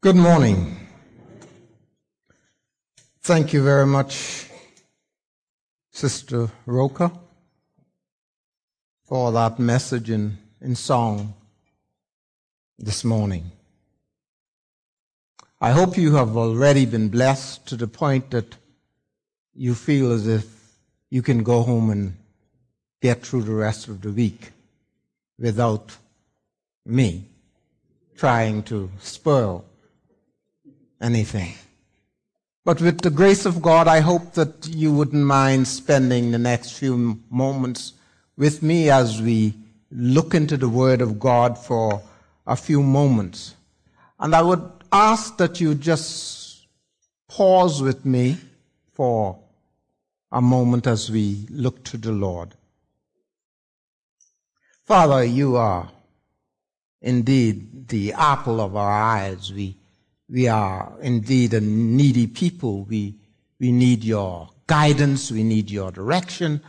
Good morning. Thank you very much, Sister Roca, for that message in, in song this morning. I hope you have already been blessed to the point that you feel as if you can go home and get through the rest of the week without me trying to spoil anything. But with the grace of God, I hope that you wouldn't mind spending the next few moments with me as we look into the Word of God for a few moments. And I would ask that you just pause with me for a moment as we look to the Lord. Father, you are indeed the apple of our eyes. We we are indeed a needy people. We, we need your guidance. We need your direction.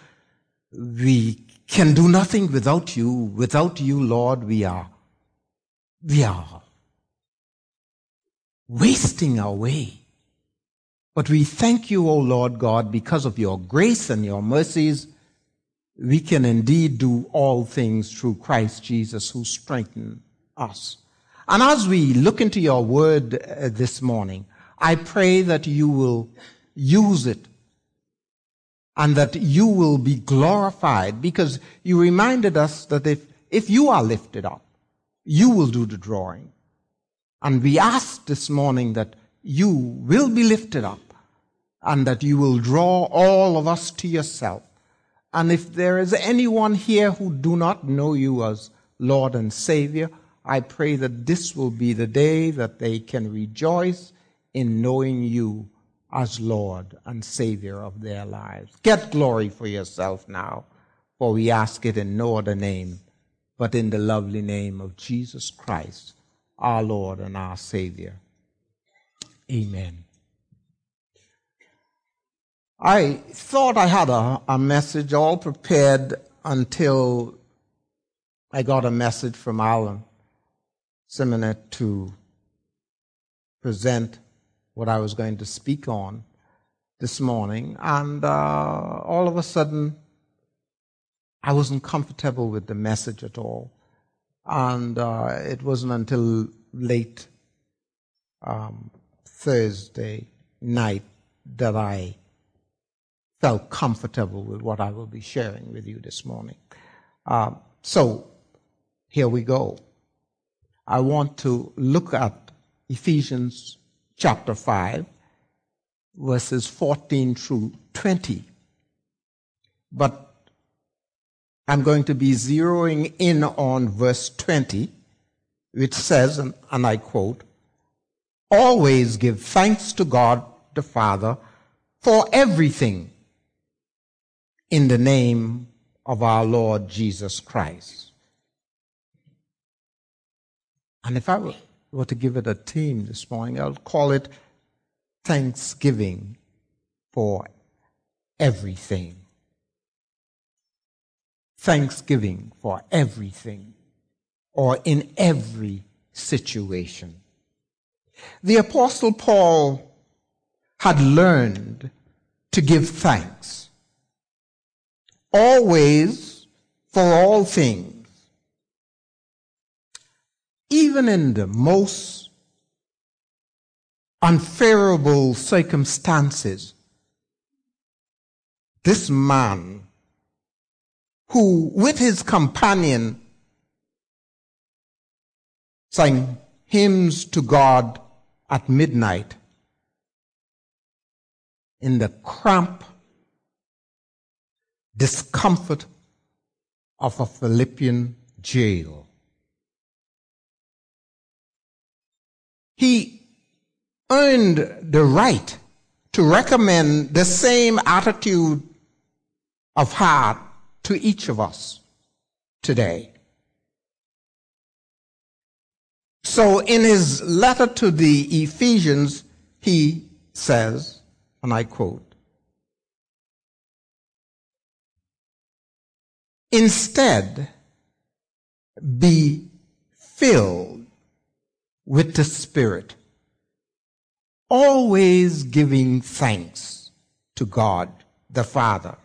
We can do nothing without you. Without you, Lord, we are, we are wasting our way. But we thank you, O Lord God, because of your grace and your mercies, we can indeed do all things through Christ Jesus who strengthens us. And as we look into your word uh, this morning, I pray that you will use it and that you will be glorified because you reminded us that if, if you are lifted up, you will do the drawing. And we ask this morning that you will be lifted up and that you will draw all of us to yourself. And if there is anyone here who do not know you as Lord and Savior, I pray that this will be the day that they can rejoice in knowing you as Lord and Savior of their lives. Get glory for yourself now, for we ask it in no other name but in the lovely name of Jesus Christ, our Lord and our Savior. Amen. I thought I had a, a message all prepared until I got a message from Alan seminar to present what I was going to speak on this morning, and uh, all of a sudden, I wasn't comfortable with the message at all. And uh, it wasn't until late um, Thursday night that I felt comfortable with what I will be sharing with you this morning. Uh, so, here we go. I want to look at Ephesians chapter 5, verses 14 through 20. But I'm going to be zeroing in on verse 20, which says, and, and I quote, Always give thanks to God the Father for everything in the name of our Lord Jesus Christ and if I were to give it a theme this morning, I'll call it Thanksgiving for everything. Thanksgiving for everything or in every situation. The apostle Paul had learned to give thanks always for all things even in the most unfavorable circumstances, this man who with his companion sang hymns to God at midnight in the cramp discomfort of a Philippian jail. He earned the right to recommend the same attitude of heart to each of us today. So in his letter to the Ephesians, he says, and I quote, Instead, be filled with the Spirit, always giving thanks to God the Father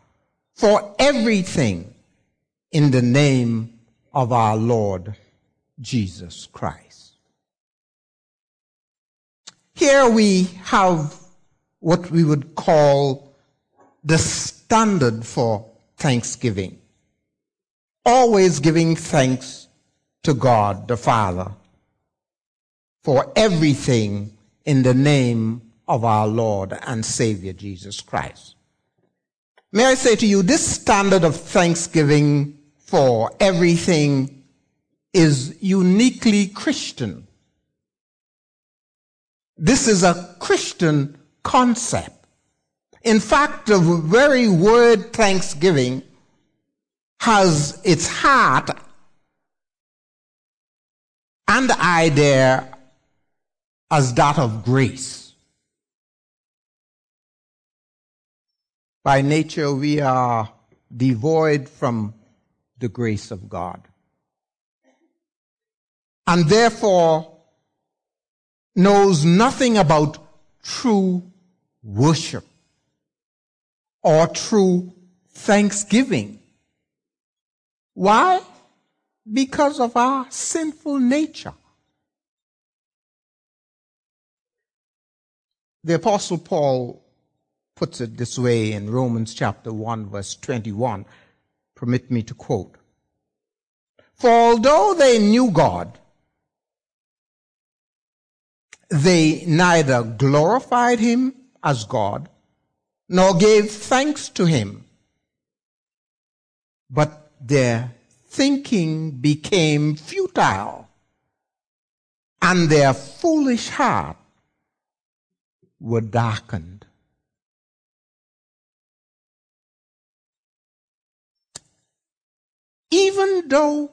for everything in the name of our Lord Jesus Christ. Here we have what we would call the standard for thanksgiving. Always giving thanks to God the Father for everything in the name of our Lord and Savior Jesus Christ. May I say to you, this standard of thanksgiving for everything is uniquely Christian. This is a Christian concept. In fact, the very word thanksgiving has its heart and idea as that of grace. By nature, we are devoid from the grace of God. And therefore knows nothing about true worship or true thanksgiving. Why? Because of our sinful nature. The apostle Paul puts it this way in Romans chapter 1 verse 21. Permit me to quote. For although they knew God, they neither glorified him as God nor gave thanks to him, but their thinking became futile and their foolish heart were darkened. Even though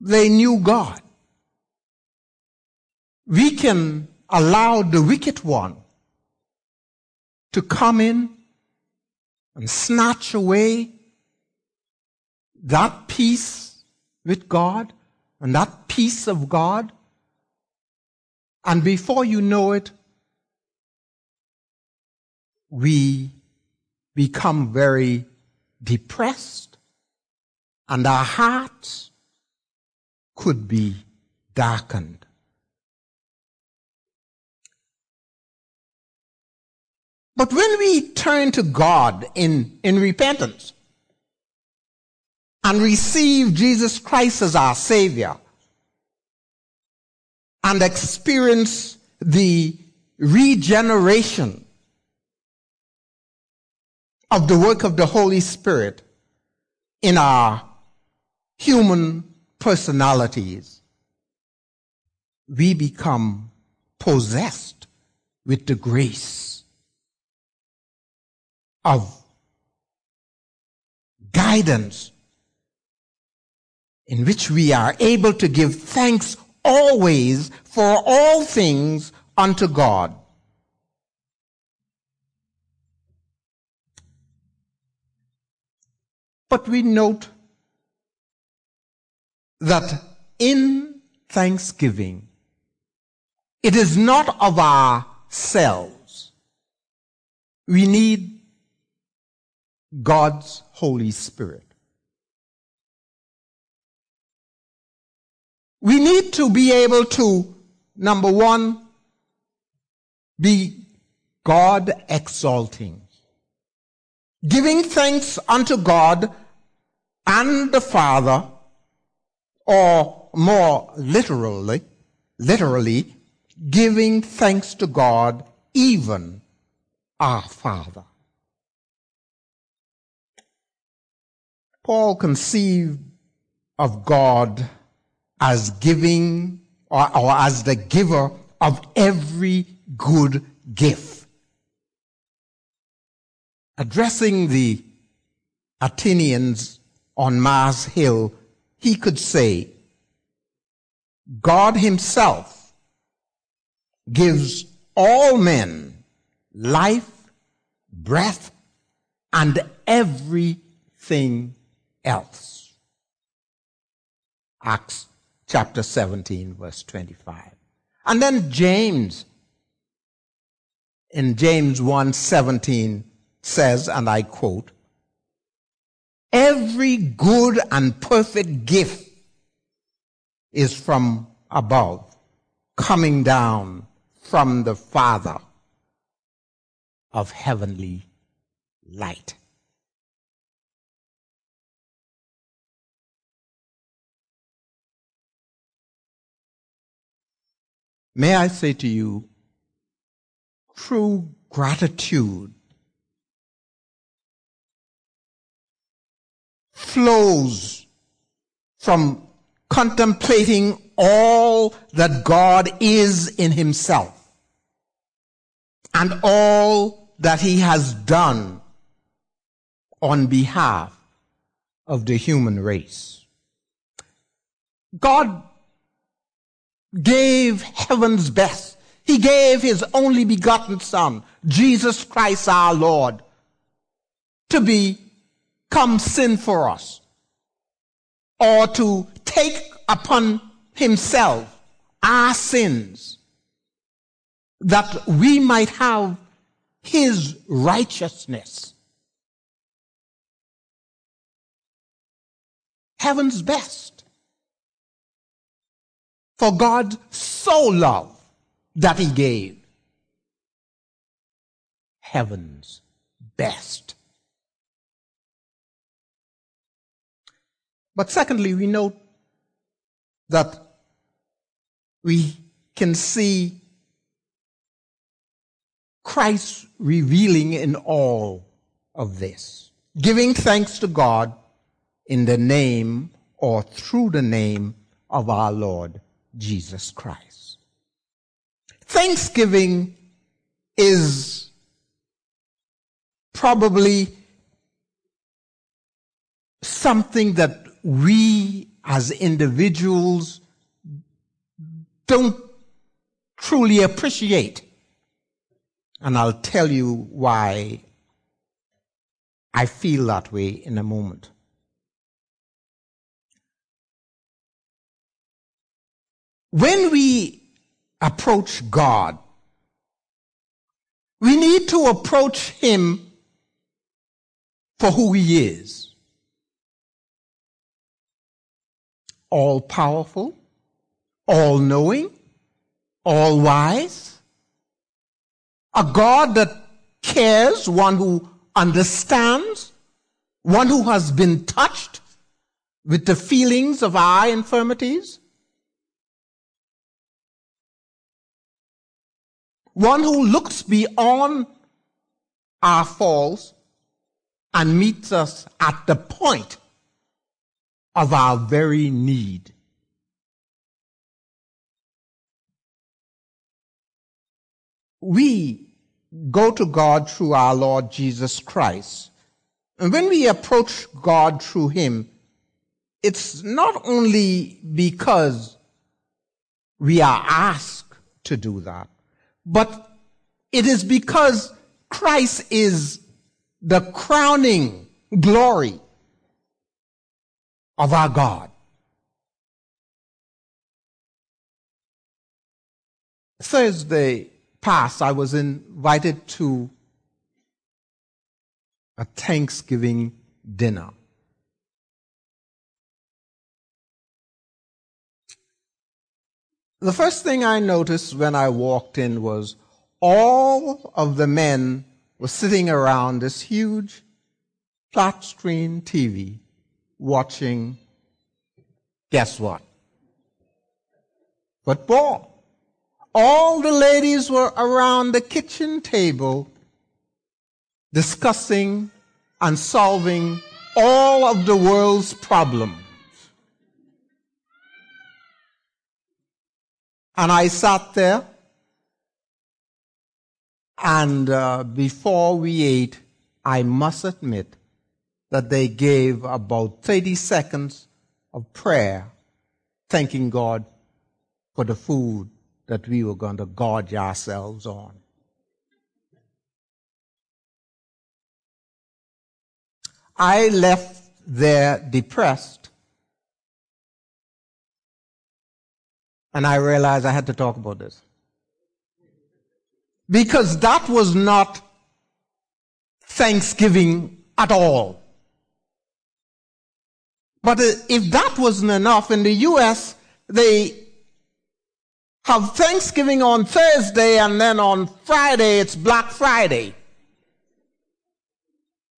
they knew God, we can allow the wicked one to come in and snatch away that peace with God and that peace of God. And before you know it, we become very depressed and our hearts could be darkened. But when we turn to God in, in repentance and receive Jesus Christ as our Savior and experience the regeneration of the work of the Holy Spirit in our human personalities, we become possessed with the grace of guidance in which we are able to give thanks always for all things unto God. But we note that in thanksgiving, it is not of ourselves. We need God's Holy Spirit. We need to be able to, number one, be God exalting. Giving thanks unto God and the Father, or more literally, literally, giving thanks to God, even our Father. Paul conceived of God as giving or, or, as the giver of every good gift. Addressing the Athenians on Mars Hill, he could say, God himself gives all men life, breath, and everything else. Acts chapter 17, verse 25. And then James in James 1:17 says, and I quote, Every good and perfect gift is from above, coming down from the Father of heavenly light. May I say to you, true gratitude flows from contemplating all that God is in himself and all that he has done on behalf of the human race. God gave heaven's best. He gave his only begotten son, Jesus Christ our Lord, to become sin for us or to take upon himself our sins that we might have his righteousness. Heaven's best. For God so loved that he gave heaven's best. But secondly, we note that we can see Christ revealing in all of this, giving thanks to God in the name or through the name of our Lord Jesus Christ. Thanksgiving is probably something that we as individuals don't truly appreciate. And I'll tell you why I feel that way in a moment. When we approach God, we need to approach Him for who He is. All powerful, all knowing, all wise, a God that cares, one who understands, one who has been touched with the feelings of our infirmities, one who looks beyond our faults and meets us at the point of our very need. We go to God through our Lord Jesus Christ. And when we approach God through Him, it's not only because we are asked to do that, but it is because Christ is the crowning glory of our God. Thursday past, I was invited to a Thanksgiving dinner. The first thing I noticed when I walked in was all of the men were sitting around this huge flat screen TV watching, guess what? Football. All the ladies were around the kitchen table discussing and solving all of the world's problems. And I sat there, and uh, before we ate, I must admit that they gave about 30 seconds of prayer, thanking God for the food that we were going to gorge ourselves on. I left there depressed, and I realized I had to talk about this. Because that was not Thanksgiving at all. But uh, if that wasn't enough, in the U.S., they have Thanksgiving on Thursday and then on Friday it's Black Friday.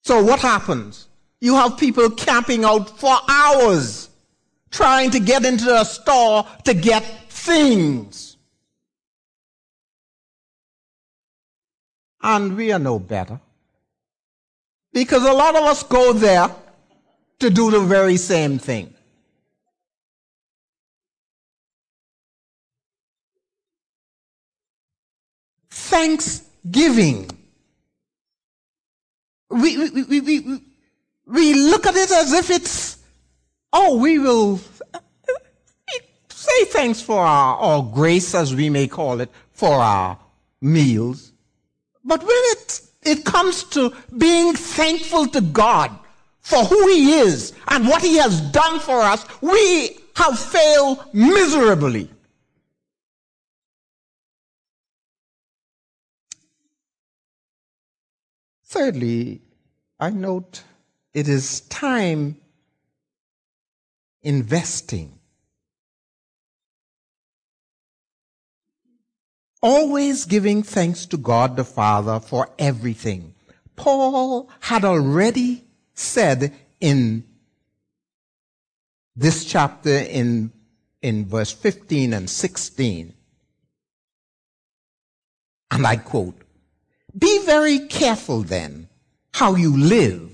So what happens? You have people camping out for hours trying to get into a store to get things. And we are no better. Because a lot of us go there to do the very same thing. Thanksgiving. We, we, we, we, we look at it as if it's, oh, we will say thanks for our, or grace as we may call it, for our meals. But when it, it comes to being thankful to God for who He is and what He has done for us, we have failed miserably. Thirdly, I note it is time investing. Always giving thanks to God the Father for everything. Paul had already said in this chapter in, in verse 15 and 16, and I quote, Be very careful then how you live,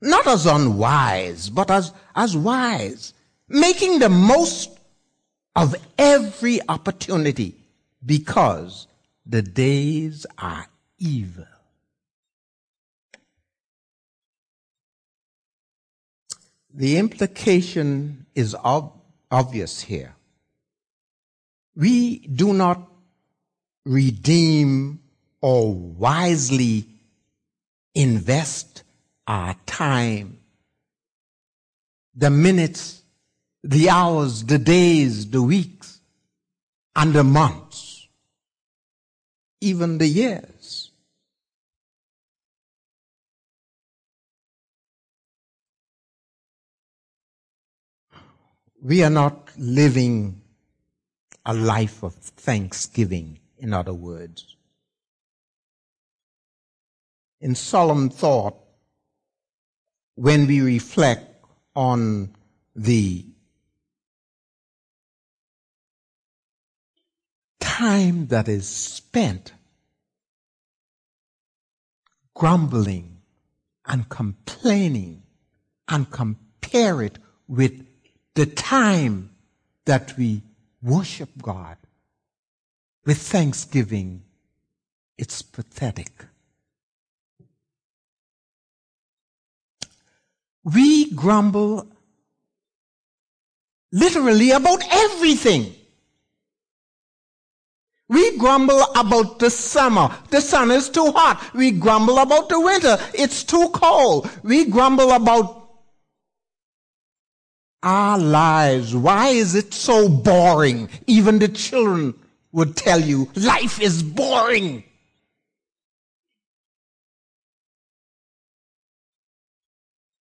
not as unwise, but as, as wise, making the most of every opportunity because the days are evil. The implication is ob- obvious here. We do not redeem or wisely invest our time, the minutes, the hours, the days, the weeks, and the months, even the years. We are not living a life of thanksgiving, in other words. In solemn thought when we reflect on the time that is spent grumbling and complaining and compare it with the time that we worship God with thanksgiving, it's pathetic. we grumble literally about everything. We grumble about the summer. The sun is too hot. We grumble about the winter. It's too cold. We grumble about our lives. Why is it so boring? Even the children would tell you life is boring.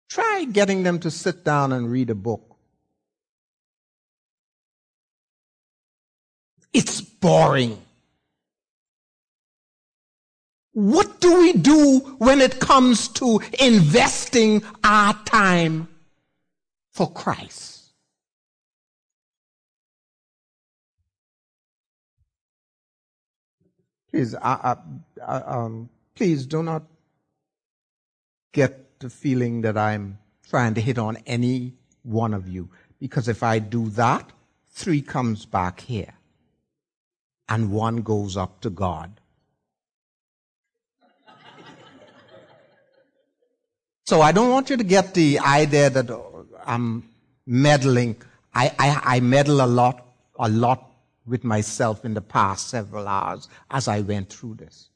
Try getting them to sit down and read a book. It's boring. What do we do when it comes to investing our time for Christ? Please, uh, uh, um, please do not get the feeling that I'm trying to hit on any one of you. Because if I do that, three comes back here. And one goes up to God. so I don't want you to get the idea that I'm meddling. I, I, I meddle a lot, a lot with myself in the past several hours as I went through this.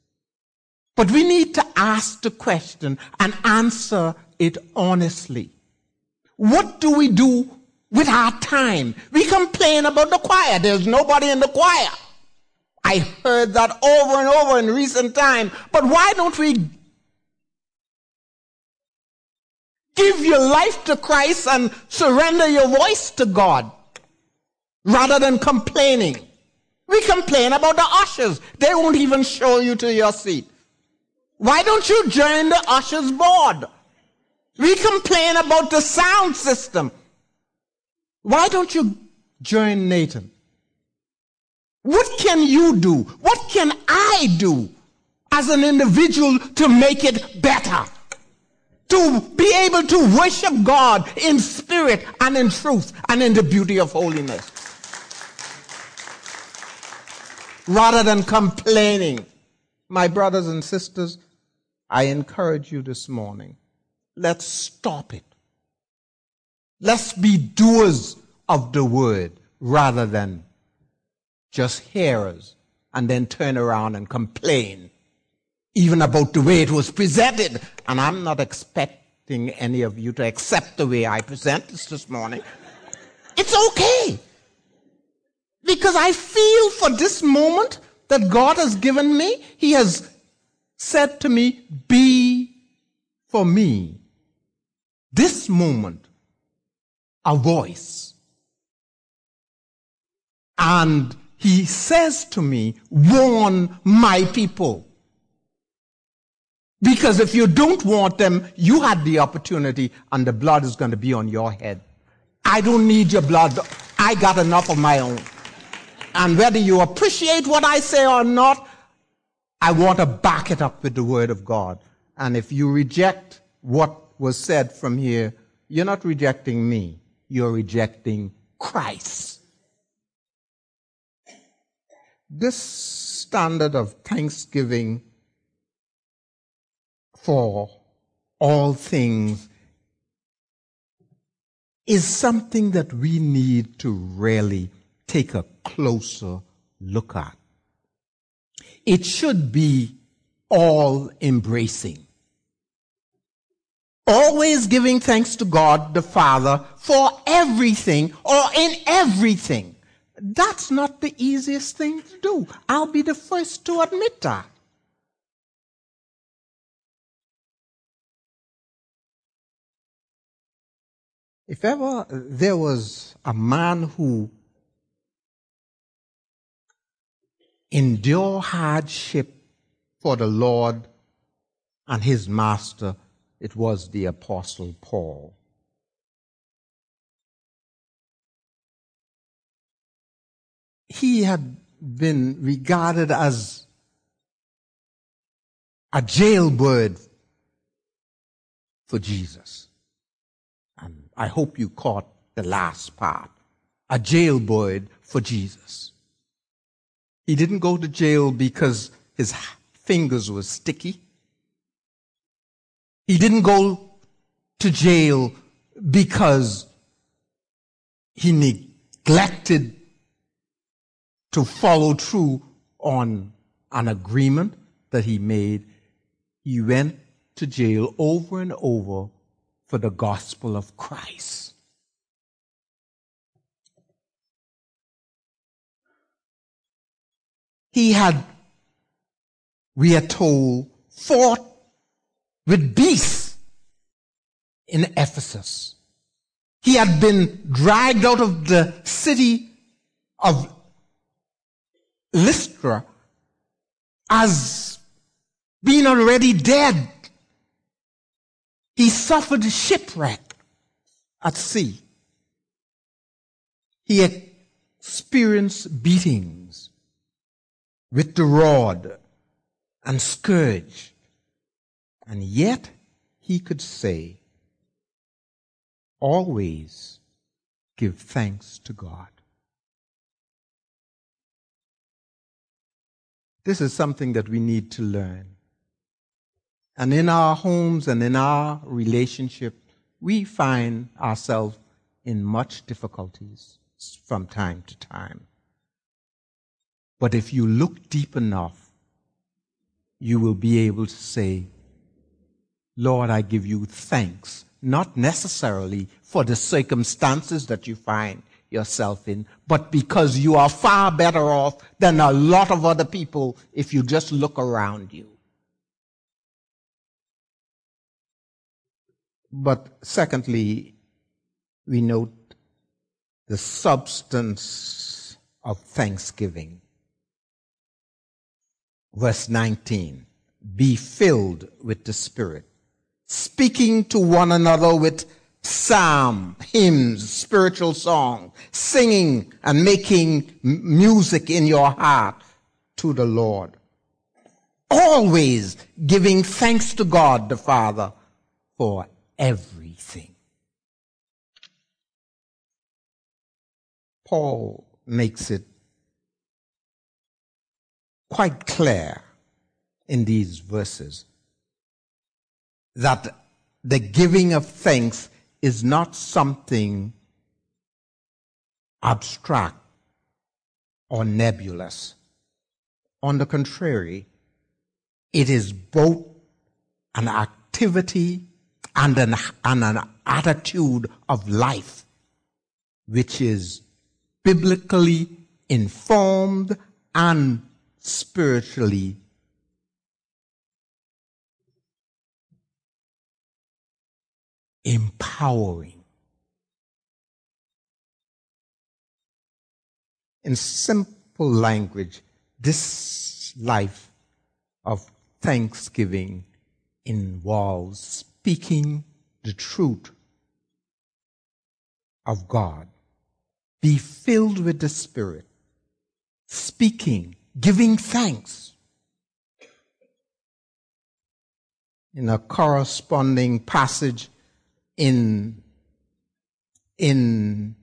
But we need to ask the question and answer it honestly. What do we do with our time? We complain about the choir. There's nobody in the choir. I heard that over and over in recent time. But why don't we give your life to Christ and surrender your voice to God rather than complaining? We complain about the ushers. They won't even show you to your seat. Why don't you join the ushers board? We complain about the sound system. Why don't you join Nathan? What can you do? What can I do as an individual to make it better? To be able to worship God in spirit and in truth and in the beauty of holiness. Rather than complaining. My brothers and sisters, I encourage you this morning. Let's stop it. Let's be doers of the word rather than just hearers and then turn around and complain even about the way it was presented. And I'm not expecting any of you to accept the way I present this this morning. It's okay. Because I feel for this moment that God has given me, He has said to me, be for me this moment a voice. And he says to me, warn my people. Because if you don't want them, you had the opportunity and the blood is going to be on your head. I don't need your blood. I got enough of my own. And whether you appreciate what I say or not, I want to back it up with the word of God. And if you reject what was said from here, you're not rejecting me. You're rejecting Christ. This standard of thanksgiving for all things is something that we need to really take a closer look at. It should be all embracing. Always giving thanks to God the Father for everything or in everything. That's not the easiest thing to do. I'll be the first to admit that. If ever there was a man who endured hardship for the Lord and his master, it was the Apostle Paul. He had been regarded as a jailbird for Jesus. I hope you caught the last part. A jailbird for Jesus. He didn't go to jail because his fingers were sticky. He didn't go to jail because he neglected to follow through on an agreement that he made. He went to jail over and over for the gospel of Christ. He had, we are told, fought with beasts in Ephesus. He had been dragged out of the city of Lystra as being already dead. He suffered shipwreck at sea. He experienced beatings with the rod and scourge. And yet he could say, always give thanks to God. This is something that we need to learn. And in our homes and in our relationship, we find ourselves in much difficulties from time to time. But if you look deep enough, you will be able to say, Lord, I give you thanks, not necessarily for the circumstances that you find yourself in, but because you are far better off than a lot of other people if you just look around you. But secondly, we note the substance of thanksgiving. Verse 19, be filled with the Spirit, speaking to one another with psalm, hymns, spiritual song, singing and making music in your heart to the Lord. Always giving thanks to God the Father for everything. Paul makes it quite clear in these verses that the giving of thanks is not something abstract or nebulous. On the contrary, it is both an activity and an, and an attitude of life which is biblically informed and spiritually empowering. In simple language, this life of thanksgiving involves speaking the truth of God. Be filled with the Spirit, speaking, giving thanks. In a corresponding passage in, in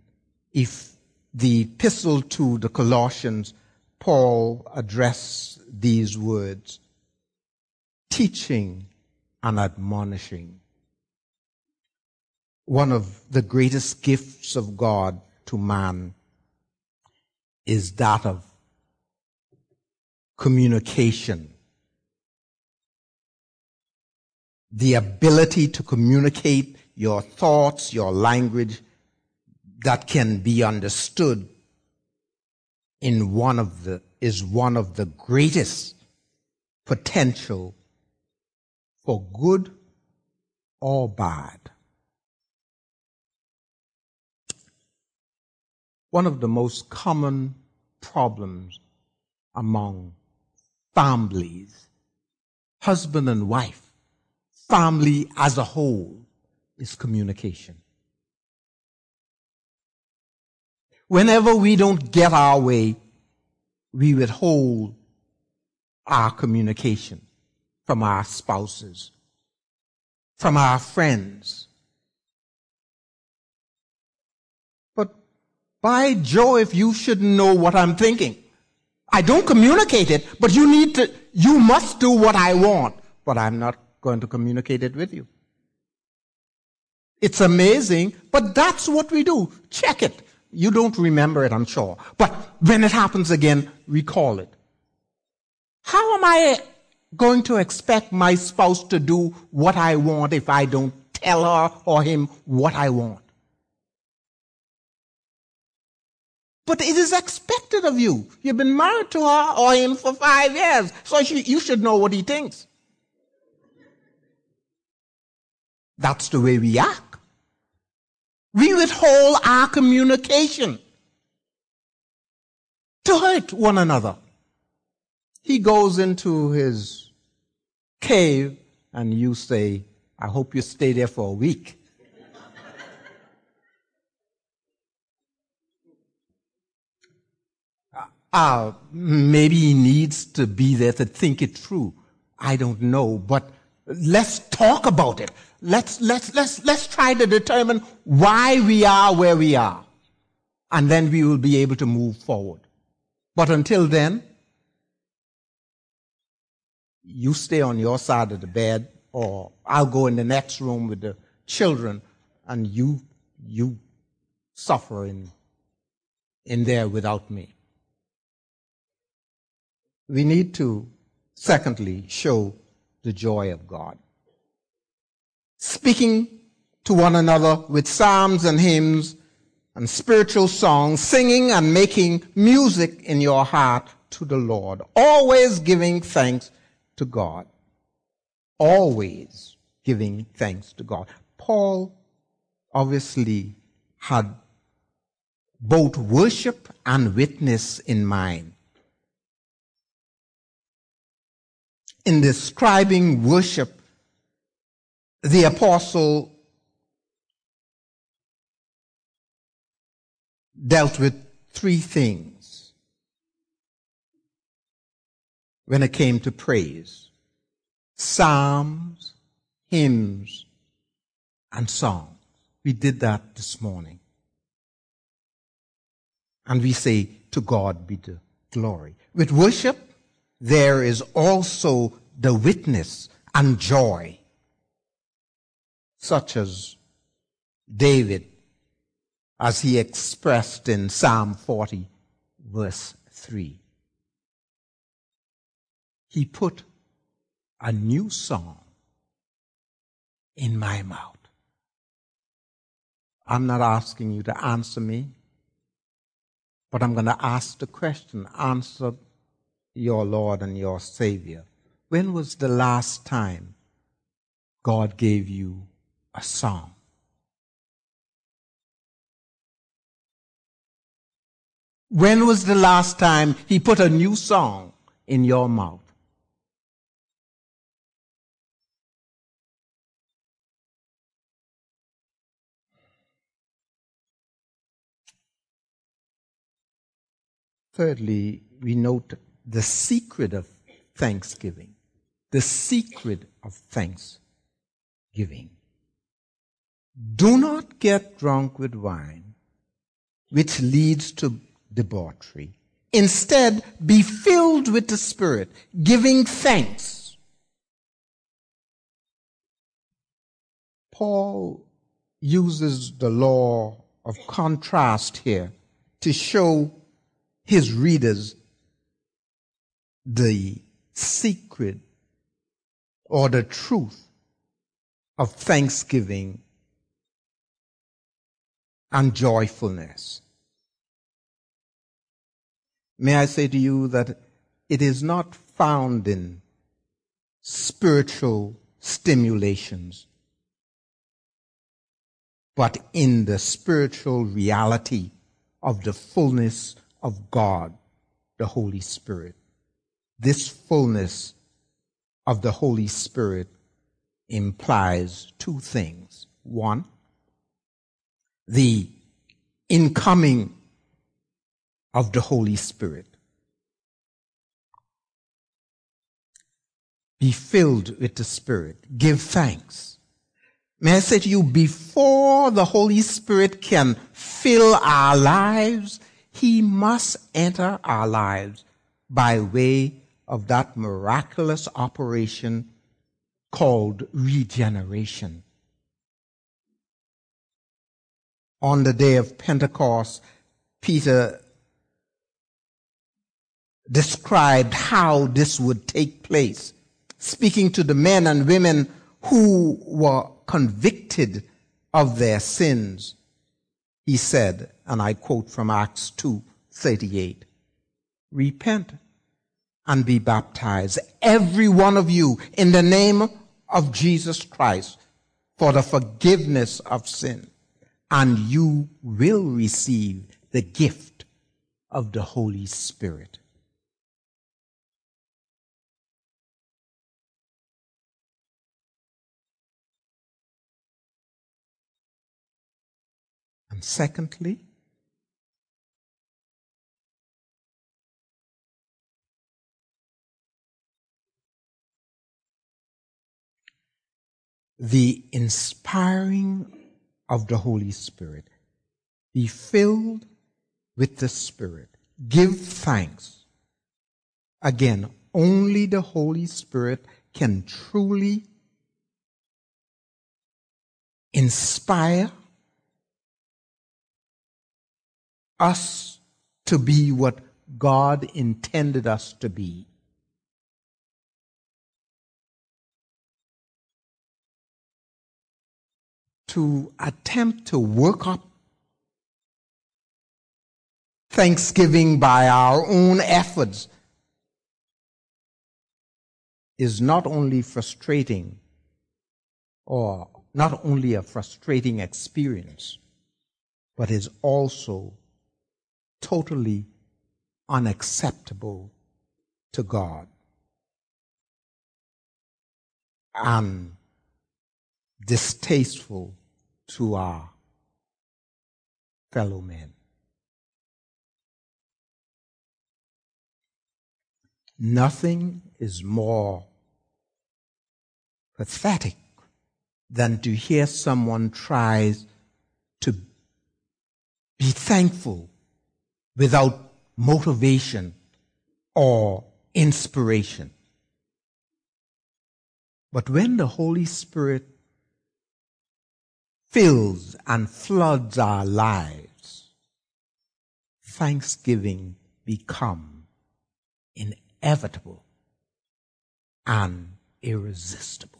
if the epistle to the Colossians, Paul addressed these words, teaching and admonishing. One of the greatest gifts of God to man is that of communication. The ability to communicate your thoughts, your language that can be understood in one of the, is one of the greatest potential for good or bad. one of the most common problems among families, husband and wife, family as a whole, is communication. Whenever we don't get our way, we withhold our communication from our spouses, from our friends, But By Jove, you should know what I'm thinking. I don't communicate it, but you need to, you must do what I want, but I'm not going to communicate it with you. It's amazing, but that's what we do. Check it. You don't remember it, I'm sure. But when it happens again, recall it. How am I going to expect my spouse to do what I want if I don't tell her or him what I want? But it is expected of you. You've been married to her or him for five years, so you should know what he thinks. That's the way we act. We withhold our communication to hurt one another. He goes into his cave and you say, I hope you stay there for a week. Uh, maybe he needs to be there to think it through. I don't know, but let's talk about it. Let's, let's, let's, let's try to determine why we are where we are. And then we will be able to move forward. But until then, you stay on your side of the bed, or I'll go in the next room with the children, and you, you suffer in, in there without me we need to, secondly, show the joy of God. Speaking to one another with psalms and hymns, and spiritual songs, singing and making music in your heart to the Lord, always giving thanks to God. Always giving thanks to God. Paul obviously had both worship and witness in mind. In describing worship, the apostle dealt with three things when it came to praise psalms, hymns, and songs. We did that this morning. And we say, To God be the glory. With worship, there is also the witness and joy, such as David as he expressed in Psalm 40, verse 3. He put a new song in my mouth. I'm not asking you to answer me, but I'm going to ask the question answer your Lord and your Savior. When was the last time God gave you a song? When was the last time he put a new song in your mouth? Thirdly, we note the secret of thanksgiving. The secret of thanksgiving. Do not get drunk with wine, which leads to debauchery. Instead, be filled with the Spirit, giving thanks. Paul uses the law of contrast here to show his readers the secret or the truth of thanksgiving and joyfulness. May I say to you that it is not found in spiritual stimulations, but in the spiritual reality of the fullness of God, the Holy Spirit. This fullness of the Holy Spirit implies two things. One, the incoming of the Holy Spirit. Be filled with the Spirit. Give thanks. May I say to you, before the Holy Spirit can fill our lives, He must enter our lives by way of that miraculous operation called regeneration. On the day of Pentecost, Peter described how this would take place, speaking to the men and women who were convicted of their sins. He said, and I quote from Acts 2 38, Repent and be baptized, every one of you, in the name of Jesus Christ, for the forgiveness of sin, and you will receive the gift of the Holy Spirit. And secondly, the inspiring of the Holy Spirit. Be filled with the Spirit. Give thanks. Again, only the Holy Spirit can truly inspire us to be what God intended us to be. To attempt to work up thanksgiving by our own efforts is not only frustrating or not only a frustrating experience, but is also totally unacceptable to God and distasteful to our fellow men. Nothing is more pathetic than to hear someone try to be thankful without motivation or inspiration. But when the Holy Spirit fills and floods our lives, thanksgiving become inevitable and irresistible.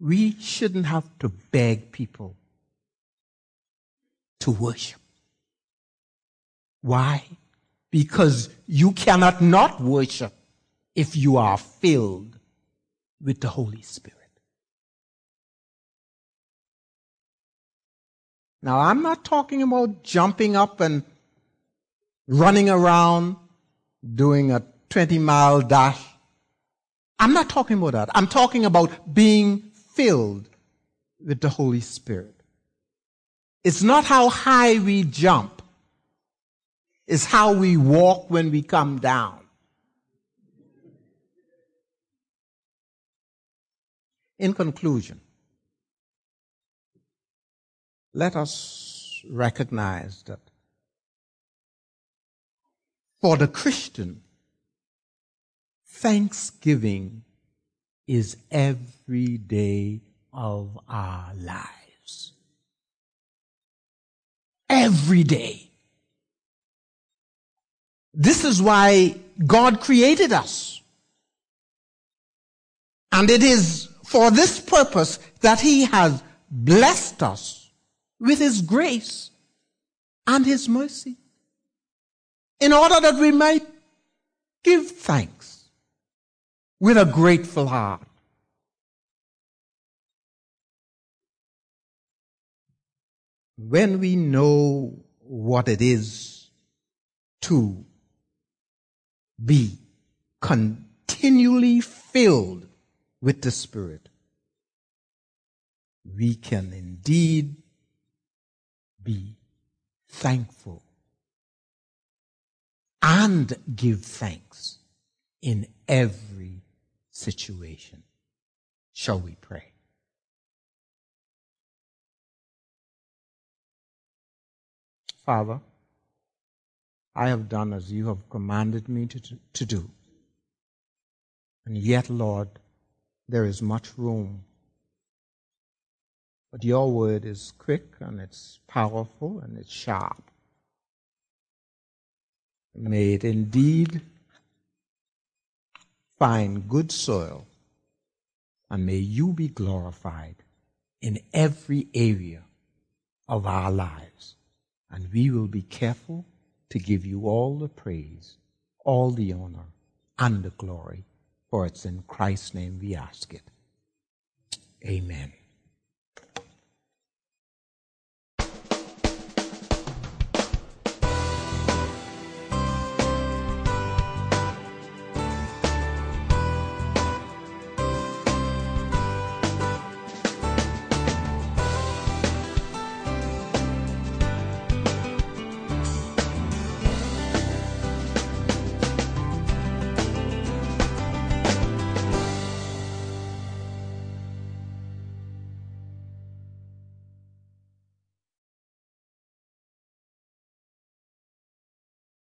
We shouldn't have to beg people to worship. Why? Because you cannot not worship if you are filled with the Holy Spirit. Now, I'm not talking about jumping up and running around doing a 20 mile dash. I'm not talking about that. I'm talking about being filled with the Holy Spirit. It's not how high we jump. It's how we walk when we come down. In conclusion, let us recognize that for the Christian, thanksgiving is every day of our lives. Every day. This is why God created us. And it is for this purpose that He has blessed us with His grace and His mercy in order that we might give thanks with a grateful heart. When we know what it is to be continually filled with the Spirit, we can indeed be thankful and give thanks in every situation. Shall we pray? Father, I have done as you have commanded me to, to do. And yet, Lord, there is much room. But your word is quick and it's powerful and it's sharp. May it indeed find good soil and may you be glorified in every area of our lives. And we will be careful to give you all the praise, all the honor, and the glory. For it's in Christ's name we ask it. Amen.